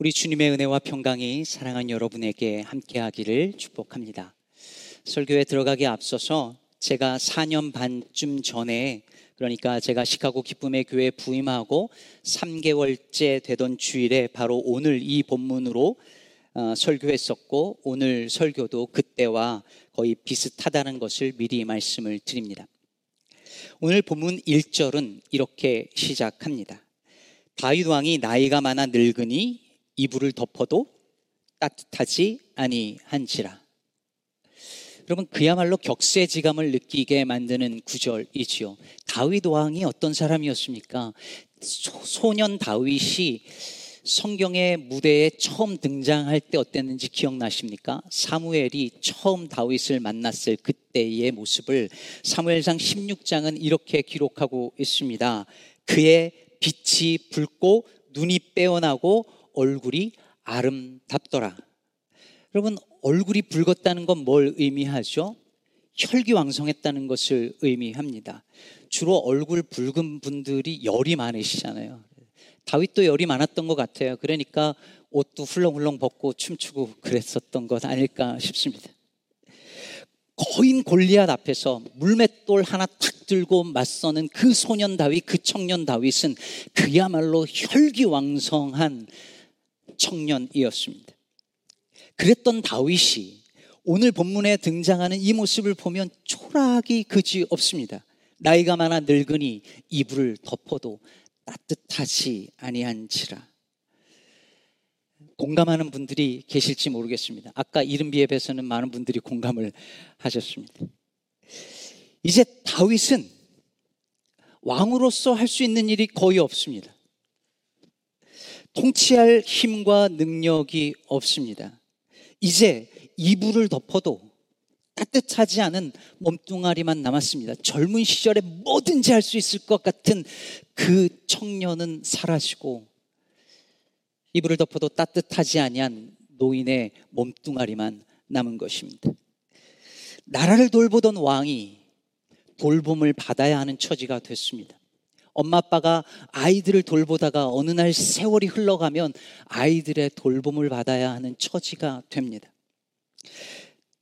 우리 주님의 은혜와 평강이 사랑하는 여러분에게 함께하기를 축복합니다. 설교에 들어가기 앞서서 제가 4년 반쯤 전에 그러니까 제가 시카고 기쁨의 교회 부임하고 3개월째 되던 주일에 바로 오늘 이 본문으로 어, 설교했었고 오늘 설교도 그때와 거의 비슷하다는 것을 미리 말씀을 드립니다. 오늘 본문 1절은 이렇게 시작합니다. 다윗 왕이 나이가 많아 늙으니 이불을 덮어도 따뜻하지 아니한지라. 여러분 그야말로 격세지감을 느끼게 만드는 구절이지요. 다윗 왕이 어떤 사람이었습니까? 소, 년 다윗이 성경의 무대에 처음 등장할 때 어땠는지 기억나십니까? 사무엘이 처음 다윗을 만났을 그때의 모습을 사무엘상 16장은 이렇게 기록하고 있습니다. 그의 빛이 붉고 눈이 빼어나고 얼굴이 아름답더라. 여러분, 얼굴이 붉었다는 건 뭘 의미하죠? 혈기왕성했다는 것을 의미합니다. 주로 얼굴 붉은 분들이 열이 많으시잖아요. 다윗도 열이 많았던 것 같아요. 그러니까 옷도 훌렁훌렁 벗고 춤추고 그랬었던 것 아닐까 싶습니다. 거인 골리앗 앞에서 물맷돌 하나 탁 들고 맞서는 그 소년 다윗, 그 청년 다윗은 그야말로 혈기왕성한 청년이었습니다. 그랬던 다윗이 오늘 본문에 등장하는 이 모습을 보면 초라하기 그지 없습니다. 나이가 많아 늙으니 이불을 덮어도 따뜻하지 아니한지라. 공감하는 분들이 계실지 모르겠습니다. 아까 이른 비앱에서는 많은 분들이 공감을 하셨습니다. 이제 다윗은 왕으로서 할 수 있는 일이 거의 없습니다. 통치할 힘과 능력이 없습니다. 이제 이불을 덮어도 따뜻하지 않은 몸뚱아리만 남았습니다. 젊은 시절에 뭐든지 할 수 있을 것 같은 그 청년은 사라지고 이불을 덮어도 따뜻하지 아니한 노인의 몸뚱아리만 남은 것입니다. 나라를 돌보던 왕이 돌봄을 받아야 하는 처지가 됐습니다. 엄마 아빠가 아이들을 돌보다가 어느 날 세월이 흘러가면 아이들의 돌봄을 받아야 하는 처지가 됩니다.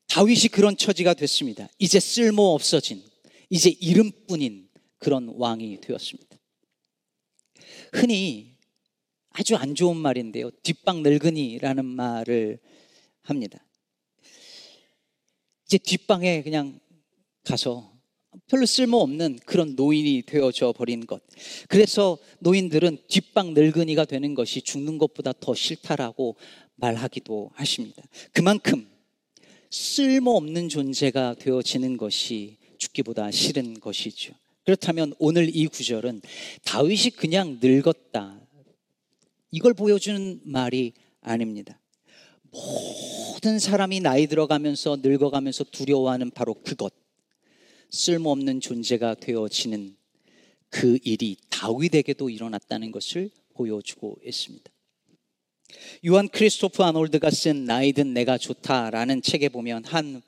다윗이 그런 처지가 됐습니다. 이제 쓸모 없어진, 이제 이름뿐인 그런 왕이 되었습니다. 흔히 아주 안 좋은 말인데요. 뒷방 늙은이라는 말을 합니다. 이제 뒷방에 그냥 가서 별로 쓸모없는 그런 노인이 되어져 버린 것. 그래서 노인들은 뒷방 늙은이가 되는 것이 죽는 것보다 더 싫다라고 말하기도 하십니다. 그만큼 쓸모없는 존재가 되어지는 것이 죽기보다 싫은 것이죠. 그렇다면 오늘 이 구절은 다윗이 그냥 늙었다. 이걸 보여주는 말이 아닙니다. 모든 사람이 나이 들어가면서 늙어가면서 두려워하는 바로 그것. 쓸모없는 존재가 되어지는 그 일이 다윗에게도 일어났다는 것을 보여주고 있습니다. 요한 크리스토프 아놀드가 쓴 나이든 내가 좋다라는 책에 보면 한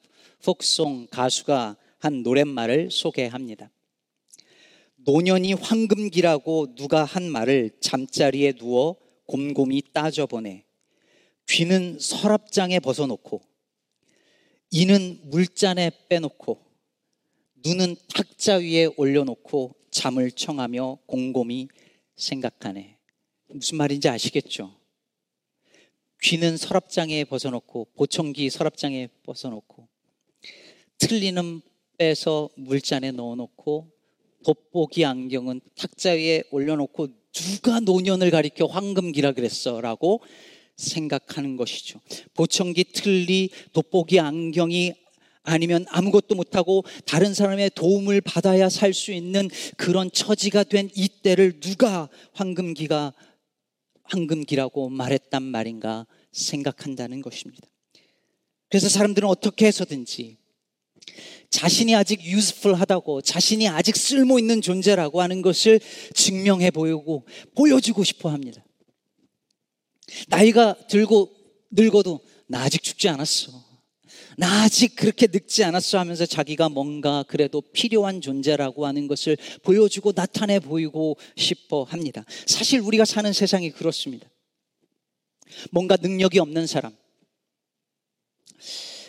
폭송 가수가 한 노랫말을 소개합니다. 노년이 황금기라고 누가 한 말을 잠자리에 누워 곰곰이 따져보네. 귀는 서랍장에 벗어놓고, 이는 물잔에 빼놓고, 눈은 탁자 위에 올려놓고 잠을 청하며 곰곰이 생각하네. 무슨 말인지 아시겠죠? 귀는 서랍장에 벗어놓고 보청기 서랍장에 벗어놓고 틀리는 빼서 물잔에 넣어놓고 돋보기 안경은 탁자 위에 올려놓고 누가 노년을 가리켜 황금기라 그랬어라고 생각하는 것이죠. 보청기 틀리 돋보기 안경이 아니면 아무것도 못하고 다른 사람의 도움을 받아야 살 수 있는 그런 처지가 된 이때를 누가 황금기가 황금기라고 말했단 말인가 생각한다는 것입니다. 그래서 사람들은 어떻게 해서든지 자신이 아직 useful 하다고 자신이 아직 쓸모 있는 존재라고 하는 것을 증명해 보이고 보여주고 싶어 합니다. 나이가 들고 늙어도 나 아직 죽지 않았어. 나 아직 그렇게 늙지 않았어 하면서 자기가 뭔가 그래도 필요한 존재라고 하는 것을 보여주고 나타내 보이고 싶어 합니다. 사실 우리가 사는 세상이 그렇습니다. 뭔가 능력이 없는 사람,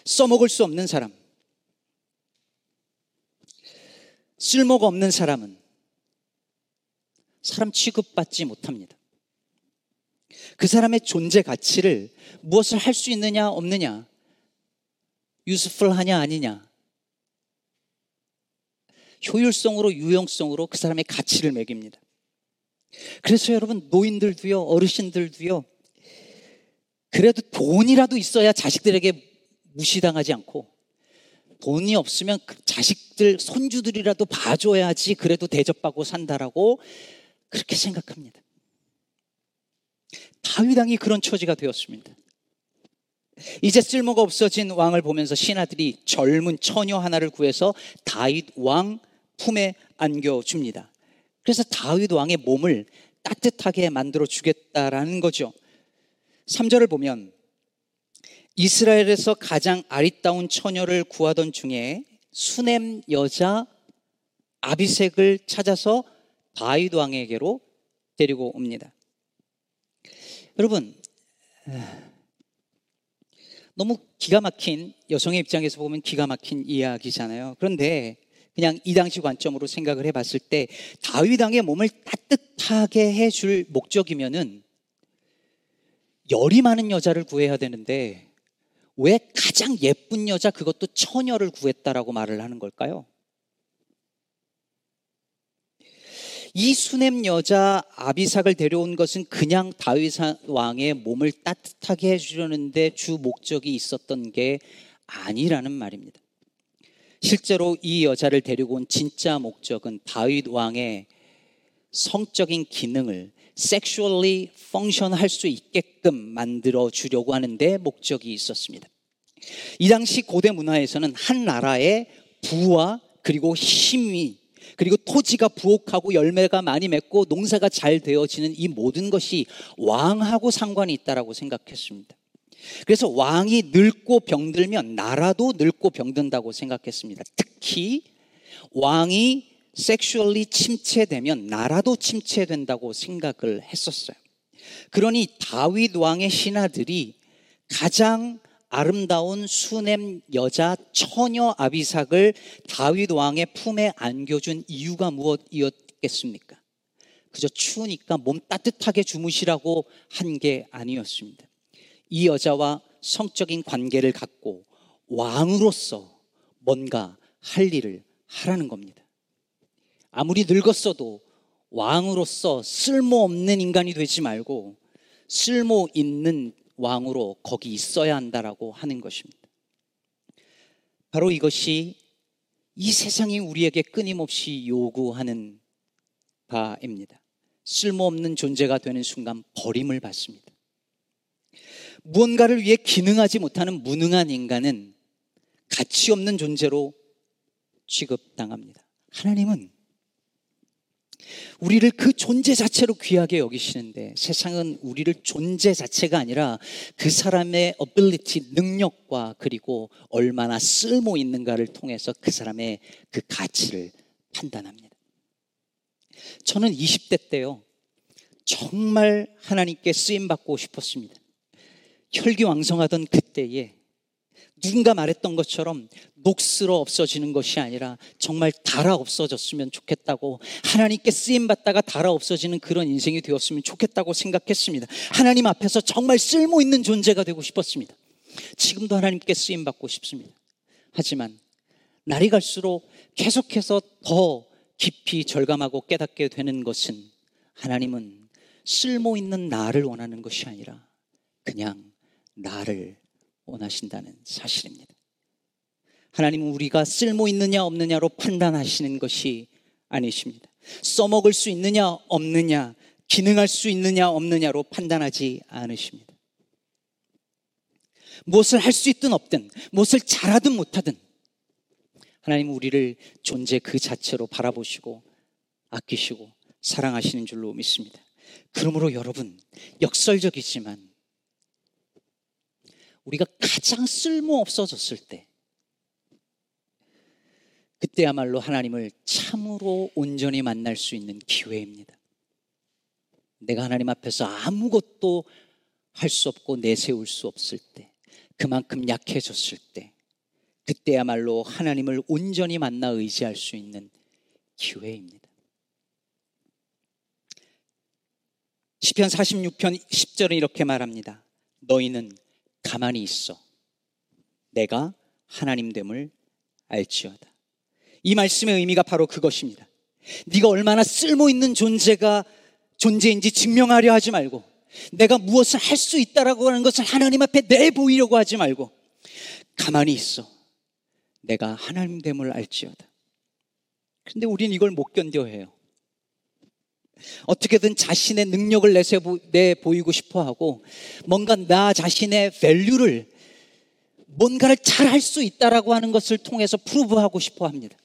써먹을 수 없는 사람, 쓸모가 없는 사람은 사람 취급받지 못합니다. 그 사람의 존재 가치를 무엇을 할 수 있느냐, 없느냐, 유스풀하냐, 아니냐, 효율성으로, 유용성으로 그 사람의 가치를 매깁니다. 그래서 여러분, 노인들도요, 어르신들도요, 그래도 돈이라도 있어야 자식들에게 무시당하지 않고, 돈이 없으면 그 자식들, 손주들이라도 봐줘야지 그래도 대접받고 산다라고 그렇게 생각합니다. 다윗왕이 그런 처지가 되었습니다. 이제 쓸모가 없어진 왕을 보면서 신하들이 젊은 처녀 하나를 구해서 다윗 왕 품에 안겨줍니다. 그래서 다윗 왕의 몸을 따뜻하게 만들어 주겠다라는 거죠. 3절을 보면 이스라엘에서 가장 아리따운 처녀를 구하던 중에 수넴 여자 아비색을 찾아서 다윗 왕에게로 데리고 옵니다. 여러분 너무 기가 막힌 여성의 입장에서 보면 기가 막힌 이야기잖아요. 그런데 그냥 이 당시 관점으로 생각을 해봤을 때 다윗 왕의 몸을 따뜻하게 해줄 목적이면은 열이 많은 여자를 구해야 되는데 왜 가장 예쁜 여자 그것도 처녀를 구했다라고 말을 하는 걸까요? 이 수넴 여자 아비삭을 데려온 것은 그냥 다윗 왕의 몸을 따뜻하게 해주려는데 주 목적이 있었던 게 아니라는 말입니다. 실제로 이 여자를 데리고 온 진짜 목적은 다윗 왕의 성적인 기능을 섹슈얼리 펑션할 수 있게끔 만들어 주려고 하는데 목적이 있었습니다. 이 당시 고대 문화에서는 한 나라의 부와 그리고 힘이 그리고 토지가 부옥하고 열매가 많이 맺고 농사가 잘 되어지는 이 모든 것이 왕하고 상관이 있다라고 생각했습니다. 그래서 왕이 늙고 병들면 나라도 늙고 병든다고 생각했습니다. 특히 왕이 섹슈얼리 침체되면 나라도 침체된다고 생각을 했었어요. 그러니 다윗 왕의 신하들이 가장 아름다운 수넴 여자 처녀 아비삭을 다윗 왕의 품에 안겨준 이유가 무엇이었겠습니까? 그저 추우니까 몸 따뜻하게 주무시라고 한 게 아니었습니다. 이 여자와 성적인 관계를 갖고 왕으로서 뭔가 할 일을 하라는 겁니다. 아무리 늙었어도 왕으로서 쓸모없는 인간이 되지 말고 쓸모 있는 왕으로 거기 있어야 한다라고 하는 것입니다. 바로 이것이 이 세상이 우리에게 끊임없이 요구하는 바입니다. 쓸모없는 존재가 되는 순간 버림을 받습니다. 무언가를 위해 기능하지 못하는 무능한 인간은 가치 없는 존재로 취급당합니다. 하나님은 우리를 그 존재 자체로 귀하게 여기시는데 세상은 우리를 존재 자체가 아니라 그 사람의 ability, 능력과 그리고 얼마나 쓸모 있는가를 통해서 그 사람의 그 가치를 판단합니다. 저는 20대 때요. 정말 하나님께 쓰임 받고 싶었습니다. 혈기왕성하던 그때에 누군가 말했던 것처럼 녹슬어 없어지는 것이 아니라 정말 달아 없어졌으면 좋겠다고 하나님께 쓰임 받다가 달아 없어지는 그런 인생이 되었으면 좋겠다고 생각했습니다. 하나님 앞에서 정말 쓸모 있는 존재가 되고 싶었습니다. 지금도 하나님께 쓰임 받고 싶습니다. 하지만 날이 갈수록 계속해서 더 깊이 절감하고 깨닫게 되는 것은 하나님은 쓸모 있는 나를 원하는 것이 아니라 그냥 나를 원하신다는 사실입니다. 하나님은 우리가 쓸모 있느냐 없느냐로 판단하시는 것이 아니십니다. 써먹을 수 있느냐 없느냐, 기능할 수 있느냐 없느냐로 판단하지 않으십니다. 무엇을 할 수 있든 없든, 무엇을 잘하든 못하든, 하나님은 우리를 존재 그 자체로 바라보시고, 아끼시고, 사랑하시는 줄로 믿습니다. 그러므로 여러분, 역설적이지만, 우리가 가장 쓸모 없어졌을 때, 그때야말로 하나님을 참으로 온전히 만날 수 있는 기회입니다. 내가 하나님 앞에서 아무것도 할 수 없고 내세울 수 없을 때, 그만큼 약해졌을 때, 그때야말로 하나님을 온전히 만나 의지할 수 있는 기회입니다. 시편 46편 10절은 이렇게 말합니다. 너희는 가만히 있어. 내가 하나님 됨을 알지어다. 이 말씀의 의미가 바로 그것입니다. 네가 얼마나 쓸모 있는 존재가 존재인지 증명하려 하지 말고 내가 무엇을 할 수 있다라고 하는 것을 하나님 앞에 내보이려고 하지 말고 가만히 있어. 내가 하나님 됨을 알지어다. 그런데 우리는 이걸 못 견뎌해요. 어떻게든 자신의 능력을 내 보이고 싶어 하고 뭔가 나 자신의 밸류를 뭔가를 잘 할 수 있다라고 하는 것을 통해서 프루브하고 싶어 합니다.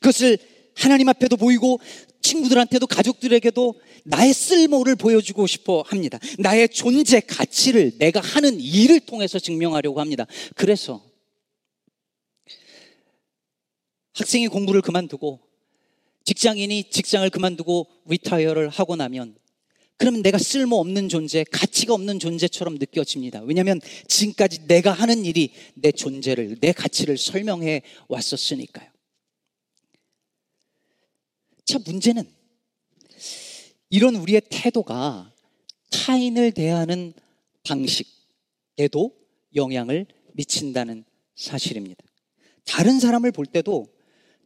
그것을 하나님 앞에도 보이고 친구들한테도 가족들에게도 나의 쓸모를 보여주고 싶어 합니다. 나의 존재 가치를 내가 하는 일을 통해서 증명하려고 합니다. 그래서 학생이 공부를 그만두고 직장인이 직장을 그만두고 retire를 하고 나면 그러면 내가 쓸모없는 존재, 가치가 없는 존재처럼 느껴집니다. 왜냐하면 지금까지 내가 하는 일이 내 존재를, 내 가치를 설명해 왔었으니까요. 자, 문제는 이런 우리의 태도가 타인을 대하는 방식에도 영향을 미친다는 사실입니다. 다른 사람을 볼 때도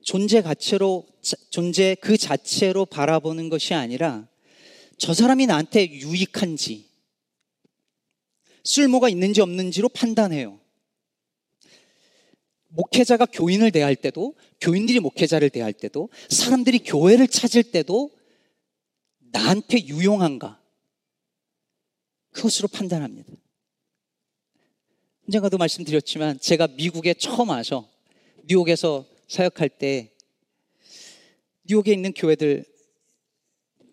존재 가치로, 존재 그 자체로 바라보는 것이 아니라 저 사람이 나한테 유익한지, 쓸모가 있는지 없는지로 판단해요. 목회자가 교인을 대할 때도, 교인들이 목회자를 대할 때도, 사람들이 교회를 찾을 때도 나한테 유용한가? 그것으로 판단합니다. 언젠가도 말씀드렸지만 제가 미국에 처음 와서 뉴욕에서 사역할 때 뉴욕에 있는 교회들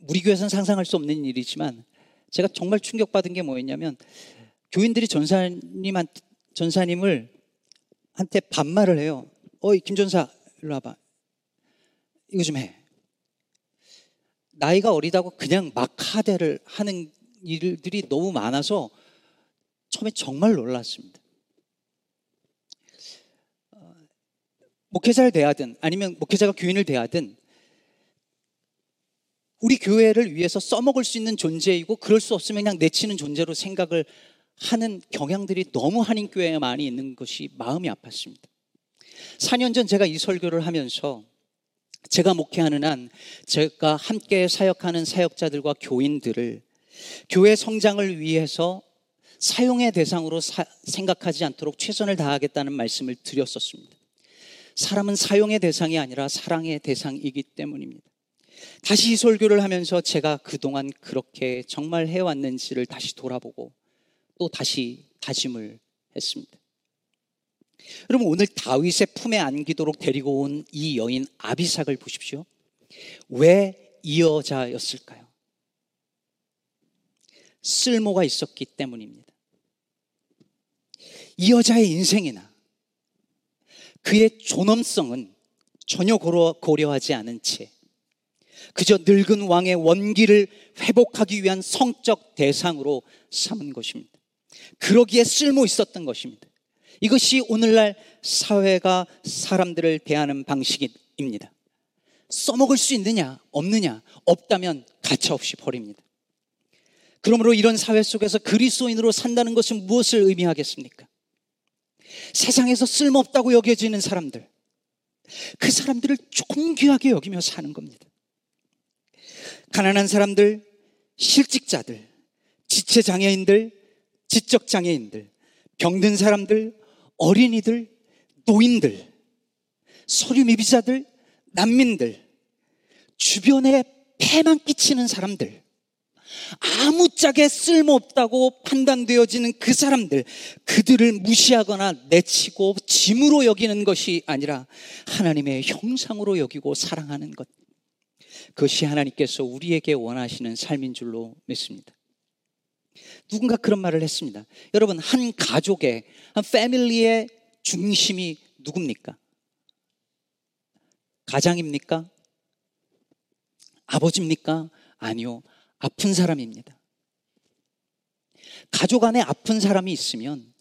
우리 교회에서는 상상할 수 없는 일이지만 제가 정말 충격받은 게 뭐였냐면 교인들이 전사님한 전사님을 한테 반말을 해요. 어이 김 전사 일로 와봐. 이거 좀 해. 나이가 어리다고 그냥 막 하대를 하는 일들이 너무 많아서 처음에 정말 놀랐습니다. 어, 목회자를 대하든 아니면 목회자가 교인을 대하든 우리 교회를 위해서 써먹을 수 있는 존재이고 그럴 수 없으면 그냥 내치는 존재로 생각을 하는 경향들이 너무 한인교회에 많이 있는 것이 마음이 아팠습니다. 4년 전 제가 이 설교를 하면서 제가 목회하는 한 제가 함께 사역하는 사역자들과 교인들을 교회 성장을 위해서 사용의 대상으로 사, 생각하지 않도록 최선을 다하겠다는 말씀을 드렸었습니다. 사람은 사용의 대상이 아니라 사랑의 대상이기 때문입니다. 다시 이 설교를 하면서 제가 그동안 그렇게 정말 해왔는지를 다시 돌아보고 또 다시 다짐을 했습니다. 여러분 오늘 다윗의 품에 안기도록 데리고 온 이 여인 아비삭을 보십시오. 왜 이 여자였을까요? 쓸모가 있었기 때문입니다. 이 여자의 인생이나 그의 존엄성은 전혀 고려 하지 않은 채 그저 늙은 왕의 원기를 회복하기 위한 성적 대상으로 삼은 것입니다. 그러기에 쓸모 있었던 것입니다. 이것이 오늘날 사회가 사람들을 대하는 방식입니다. 써먹을 수 있느냐, 없느냐, 없다면 가차없이 버립니다. 그러므로 이런 사회 속에서 그리스도인으로 산다는 것은 무엇을 의미하겠습니까? 세상에서 쓸모없다고 여겨지는 사람들, 그 사람들을 존귀하게 여기며 사는 겁니다. 가난한 사람들, 실직자들, 지체장애인들, 지적장애인들, 병든 사람들, 어린이들, 노인들, 서류미비자들, 난민들, 주변에 폐만 끼치는 사람들, 아무짝에 쓸모없다고 판단되어지는 그 사람들, 그들을 무시하거나 내치고 짐으로 여기는 것이 아니라 하나님의 형상으로 여기고 사랑하는 것. 그것이 하나님께서 우리에게 원하시는 삶인 줄로 믿습니다. 누군가 그런 말을 했습니다. 여러분, 한 가족의, 한 패밀리의 중심이 누굽니까? 가장입니까? 아버지입니까? 아니요. 아픈 사람입니다. 가족 안에 아픈 사람이 있으면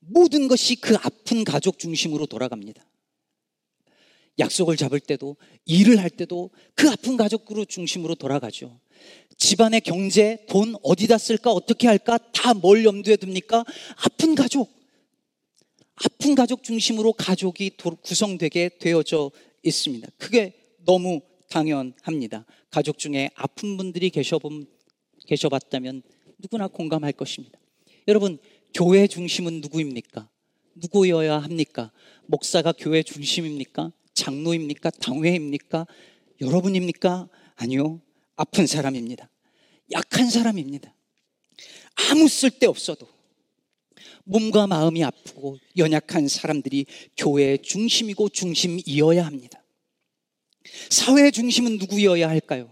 모든 것이 그 아픈 가족 중심으로 돌아갑니다. 약속을 잡을 때도 일을 할 때도 그 아픈 가족으로 중심으로 돌아가죠. 집안의 경제, 돈 어디다 쓸까 어떻게 할까 다 뭘 염두에 둡니까? 아픈 가족. 아픈 가족 중심으로 가족이 구성되게 되어져 있습니다. 그게 너무 당연합니다. 가족 중에 아픈 분들이 계셔본, 계셔봤다면 누구나 공감할 것입니다. 여러분, 교회 중심은 누구입니까? 누구여야 합니까? 목사가 교회 중심입니까? 장로입니까? 당회입니까? 여러분입니까? 아니요. 아픈 사람입니다. 약한 사람입니다. 아무 쓸데 없어도 몸과 마음이 아프고 연약한 사람들이 교회의 중심이고 중심이어야 합니다. 사회의 중심은 누구여야 할까요?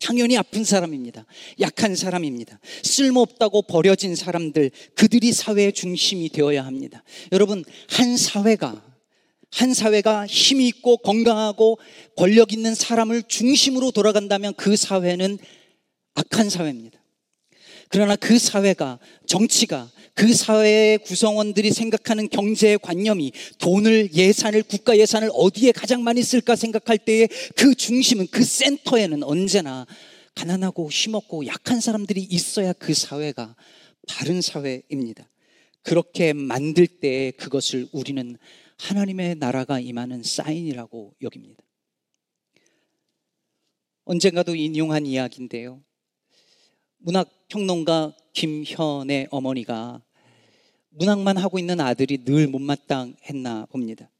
당연히 아픈 사람입니다. 약한 사람입니다. 쓸모없다고 버려진 사람들, 그들이 사회의 중심이 되어야 합니다. 여러분, 한 사회가, 한 사회가 힘이 있고 건강하고 권력 있는 사람을 중심으로 돌아간다면 그 사회는 악한 사회입니다. 그러나 그 사회가, 정치가 그 사회의 구성원들이 생각하는 경제의 관념이 돈을, 예산을, 국가 예산을 어디에 가장 많이 쓸까 생각할 때에 그 중심은, 그 센터에는 언제나 가난하고 힘없고 약한 사람들이 있어야 그 사회가 바른 사회입니다. 그렇게 만들 때 그것을 우리는 하나님의 나라가 임하는 사인이라고 여깁니다. 언젠가도 인용한 이야기인데요. 문학 평론가 김현의 어머니가 문학만 하고 있는 아들이 늘 못마땅했나 봅니다.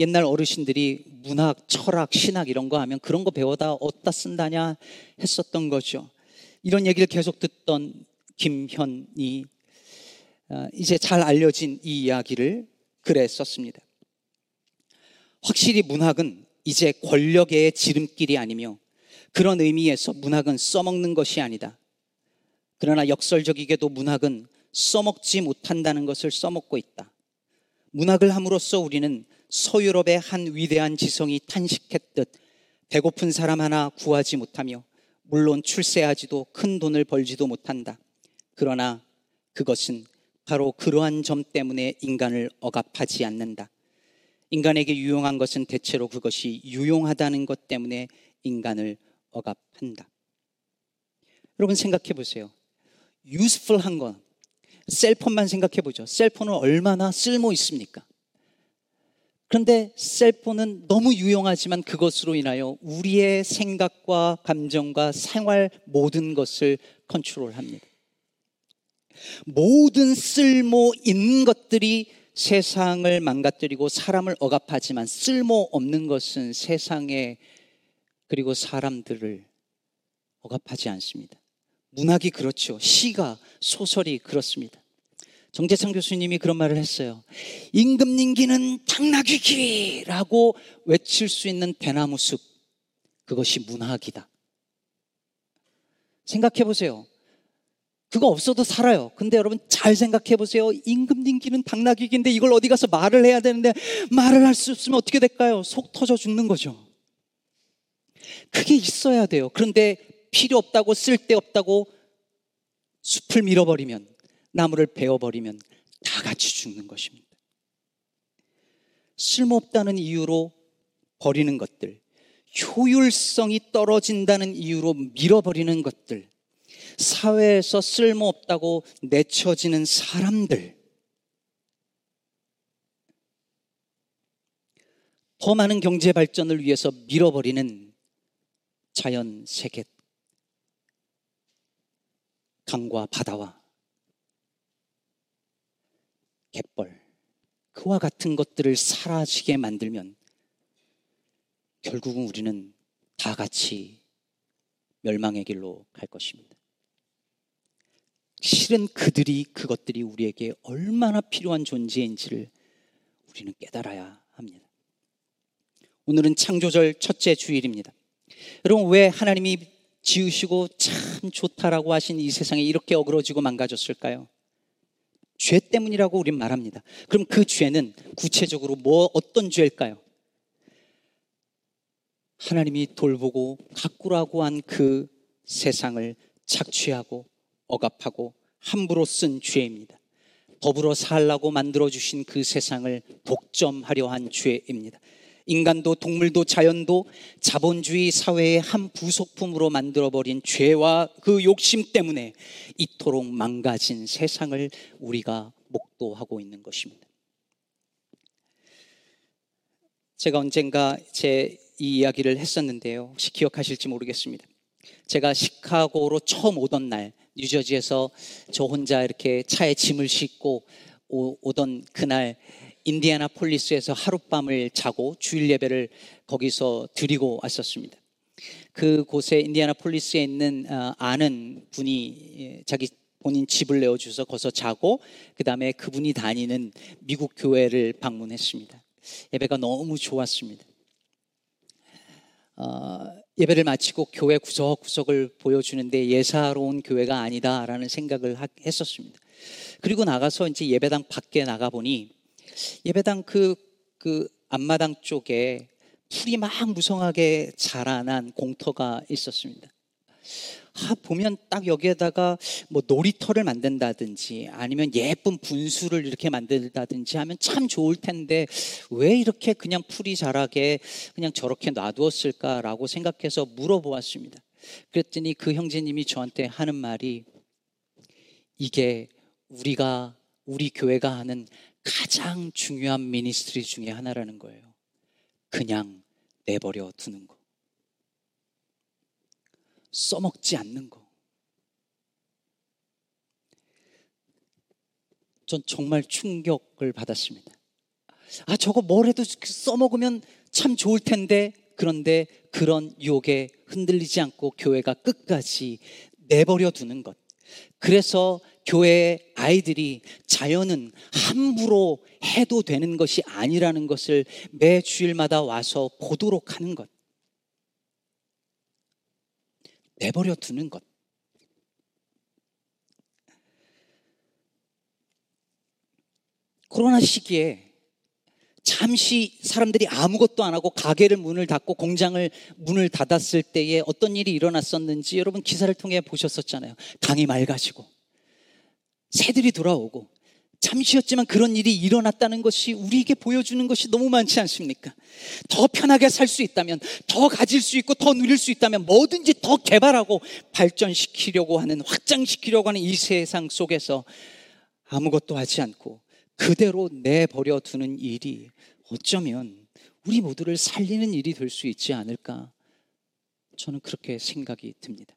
옛날 어르신들이 문학, 철학, 신학 이런 거 하면 그런 거 배워다 어디다 쓴다냐 했었던 거죠. 이런 얘기를 계속 듣던 김현이 아, 이제 잘 알려진 이 이야기를 글에 썼습니다. 확실히 문학은 이제 권력의 지름길이 아니며 그런 의미에서 문학은 써먹는 것이 아니다. 그러나 역설적이게도 문학은 써먹지 못한다는 것을 써먹고 있다. 문학을 함으로써 우리는 서유럽의 한 위대한 지성이 탄식했듯 배고픈 사람 하나 구하지 못하며 물론 출세하지도 큰 돈을 벌지도 못한다. 그러나 그것은 바로 그러한 점 때문에 인간을 억압하지 않는다. 인간에게 유용한 것은 대체로 그것이 유용하다는 것 때문에 인간을 억압한다. 여러분 생각해 보세요. 유스풀한 건 셀폰만 생각해 보죠. 셀폰은 얼마나 쓸모 있습니까? 그런데 셀폰은 너무 유용하지만 그것으로 인하여 우리의 생각과 감정과 생활 모든 것을 컨트롤합니다. 모든 쓸모 있는 것들이 세상을 망가뜨리고 사람을 억압하지만 쓸모 없는 것은 세상에 그리고 사람들을 억압하지 않습니다. 문학이 그렇죠. 시가, 소설이 그렇습니다. 정재창 교수님이 그런 말을 했어요. 임금님기는 당나귀기라고 외칠 수 있는 대나무 숲. 그것이 문학이다. 생각해 보세요. 그거 없어도 살아요. 근데 여러분 잘 생각해 보세요. 임금님기는 당나귀기인데 이걸 어디 가서 말을 해야 되는데 말을 할 수 없으면 어떻게 될까요? 속 터져 죽는 거죠. 그게 있어야 돼요. 그런데 필요 없다고 쓸데 없다고 숲을 밀어버리면 나무를 베어버리면 다 같이 죽는 것입니다. 쓸모없다는 이유로 버리는 것들, 효율성이 떨어진다는 이유로 밀어버리는 것들, 사회에서 쓸모없다고 내쳐지는 사람들, 더 많은 경제 발전을 위해서 밀어버리는 자연 세계 강과 바다와 갯벌 그와 같은 것들을 사라지게 만들면 결국은 우리는 다 같이 멸망의 길로 갈 것입니다. 실은 그들이 그것들이 우리에게 얼마나 필요한 존재인지를 우리는 깨달아야 합니다. 오늘은 창조절 첫째 주일입니다. 여러분 왜 하나님이 지으시고 참 좋다라고 하신 이 세상에 이렇게 어그러지고 망가졌을까요? 죄 때문이라고 우린 말합니다. 그럼 그 죄는 구체적으로 뭐 어떤 죄일까요? 하나님이 돌보고 가꾸라고 한 그 세상을 착취하고 억압하고 함부로 쓴 죄입니다. 더불어 살라고 만들어 주신 그 세상을 독점하려 한 죄입니다. 인간도 동물도 자연도 자본주의 사회의 한 부속품으로 만들어버린 죄와 그 욕심 때문에 이토록 망가진 세상을 우리가 목도하고 있는 것입니다. 제가 언젠가 제 이 이야기를 했었는데요. 혹시 기억하실지 모르겠습니다. 제가 시카고로 처음 오던 날, 뉴저지에서 저 혼자 이렇게 차에 짐을 싣고 오, 던 그날 인디애나 폴리스에서 하룻밤을 자고 주일 예배를 거기서 드리고 왔었습니다. 그 곳에 인디애나 폴리스에 있는 어, 아는 분이 예, 자기 본인 집을 내어주서 거기서 자고 그 다음에 그분이 다니는 미국 교회를 방문했습니다. 예배가 너무 좋았습니다. 어, 예배를 마치고 교회 구석구석을 보여주는데 예사로운 교회가 아니다라는 생각을 했었습니다. 그리고 나가서 이제 예배당 밖에 나가 보니 예배당 그, 그 앞마당 쪽에 풀이 막 무성하게 자라난 공터가 있었습니다. 아, 보면 딱 여기에다가 뭐 놀이터를 만든다든지 아니면 예쁜 분수를 이렇게 만든다든지 하면 참 좋을 텐데 왜 이렇게 그냥 풀이 자라게 그냥 저렇게 놔두었을까라고 생각해서 물어보았습니다. 그랬더니 그 형제님이 저한테 하는 말이 이게 우리가 우리 교회가 하는 가장 중요한 미니스트리 중에 하나라는 거예요. 그냥 내버려 두는 거. 써먹지 않는 거. 전 정말 충격을 받았습니다. 아, 저거 뭘 해도 써먹으면 참 좋을 텐데, 그런데 그런 유혹에 흔들리지 않고 교회가 끝까지 내버려 두는 것. 그래서 교회 아이들이 자연은 함부로 해도 되는 것이 아니라는 것을 매 주일마다 와서 보도록 하는 것. 내버려 두는 것. 코로나 시기에 잠시 사람들이 아무것도 안 하고 가게를 문을 닫고 공장을 문을 닫았을 때에 어떤 일이 일어났었는지 여러분 기사를 통해 보셨었잖아요. 강이 맑아지고 새들이 돌아오고 잠시였지만 그런 일이 일어났다는 것이 우리에게 보여주는 것이 너무 많지 않습니까? 더 편하게 살 수 있다면, 더 가질 수 있고, 더 누릴 수 있다면, 뭐든지 더 개발하고 발전시키려고 하는, 확장시키려고 하는 이 세상 속에서 아무것도 하지 않고 그대로 내버려 두는 일이 어쩌면 우리 모두를 살리는 일이 될 수 있지 않을까? 저는 그렇게 생각이 듭니다.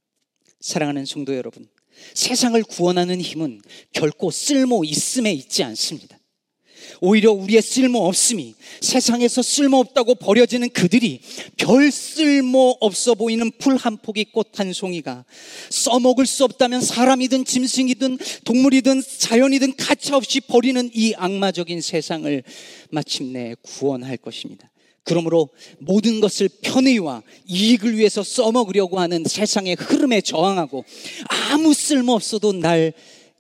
사랑하는 성도 여러분, 세상을 구원하는 힘은 결코 쓸모 있음에 있지 않습니다. 오히려 우리의 쓸모 없음이 세상에서 쓸모 없다고 버려지는 그들이 별 쓸모 없어 보이는 풀 한 포기 꽃 한 송이가 써먹을 수 없다면 사람이든 짐승이든 동물이든 자연이든 가차없이 버리는 이 악마적인 세상을 마침내 구원할 것입니다. 그러므로 모든 것을 편의와 이익을 위해서 써먹으려고 하는 세상의 흐름에 저항하고 아무 쓸모 없어도 날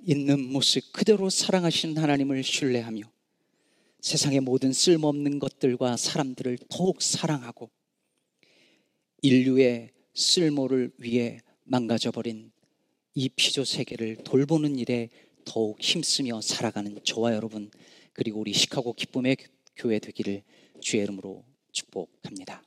있는 모습 그대로 사랑하시는 하나님을 신뢰하며 세상의 모든 쓸모없는 것들과 사람들을 더욱 사랑하고 인류의 쓸모를 위해 망가져버린 이 피조 세계를 돌보는 일에 더욱 힘쓰며 살아가는 저와 여러분 그리고 우리 시카고 기쁨의 교회 되기를 주의 이름으로 축복합니다.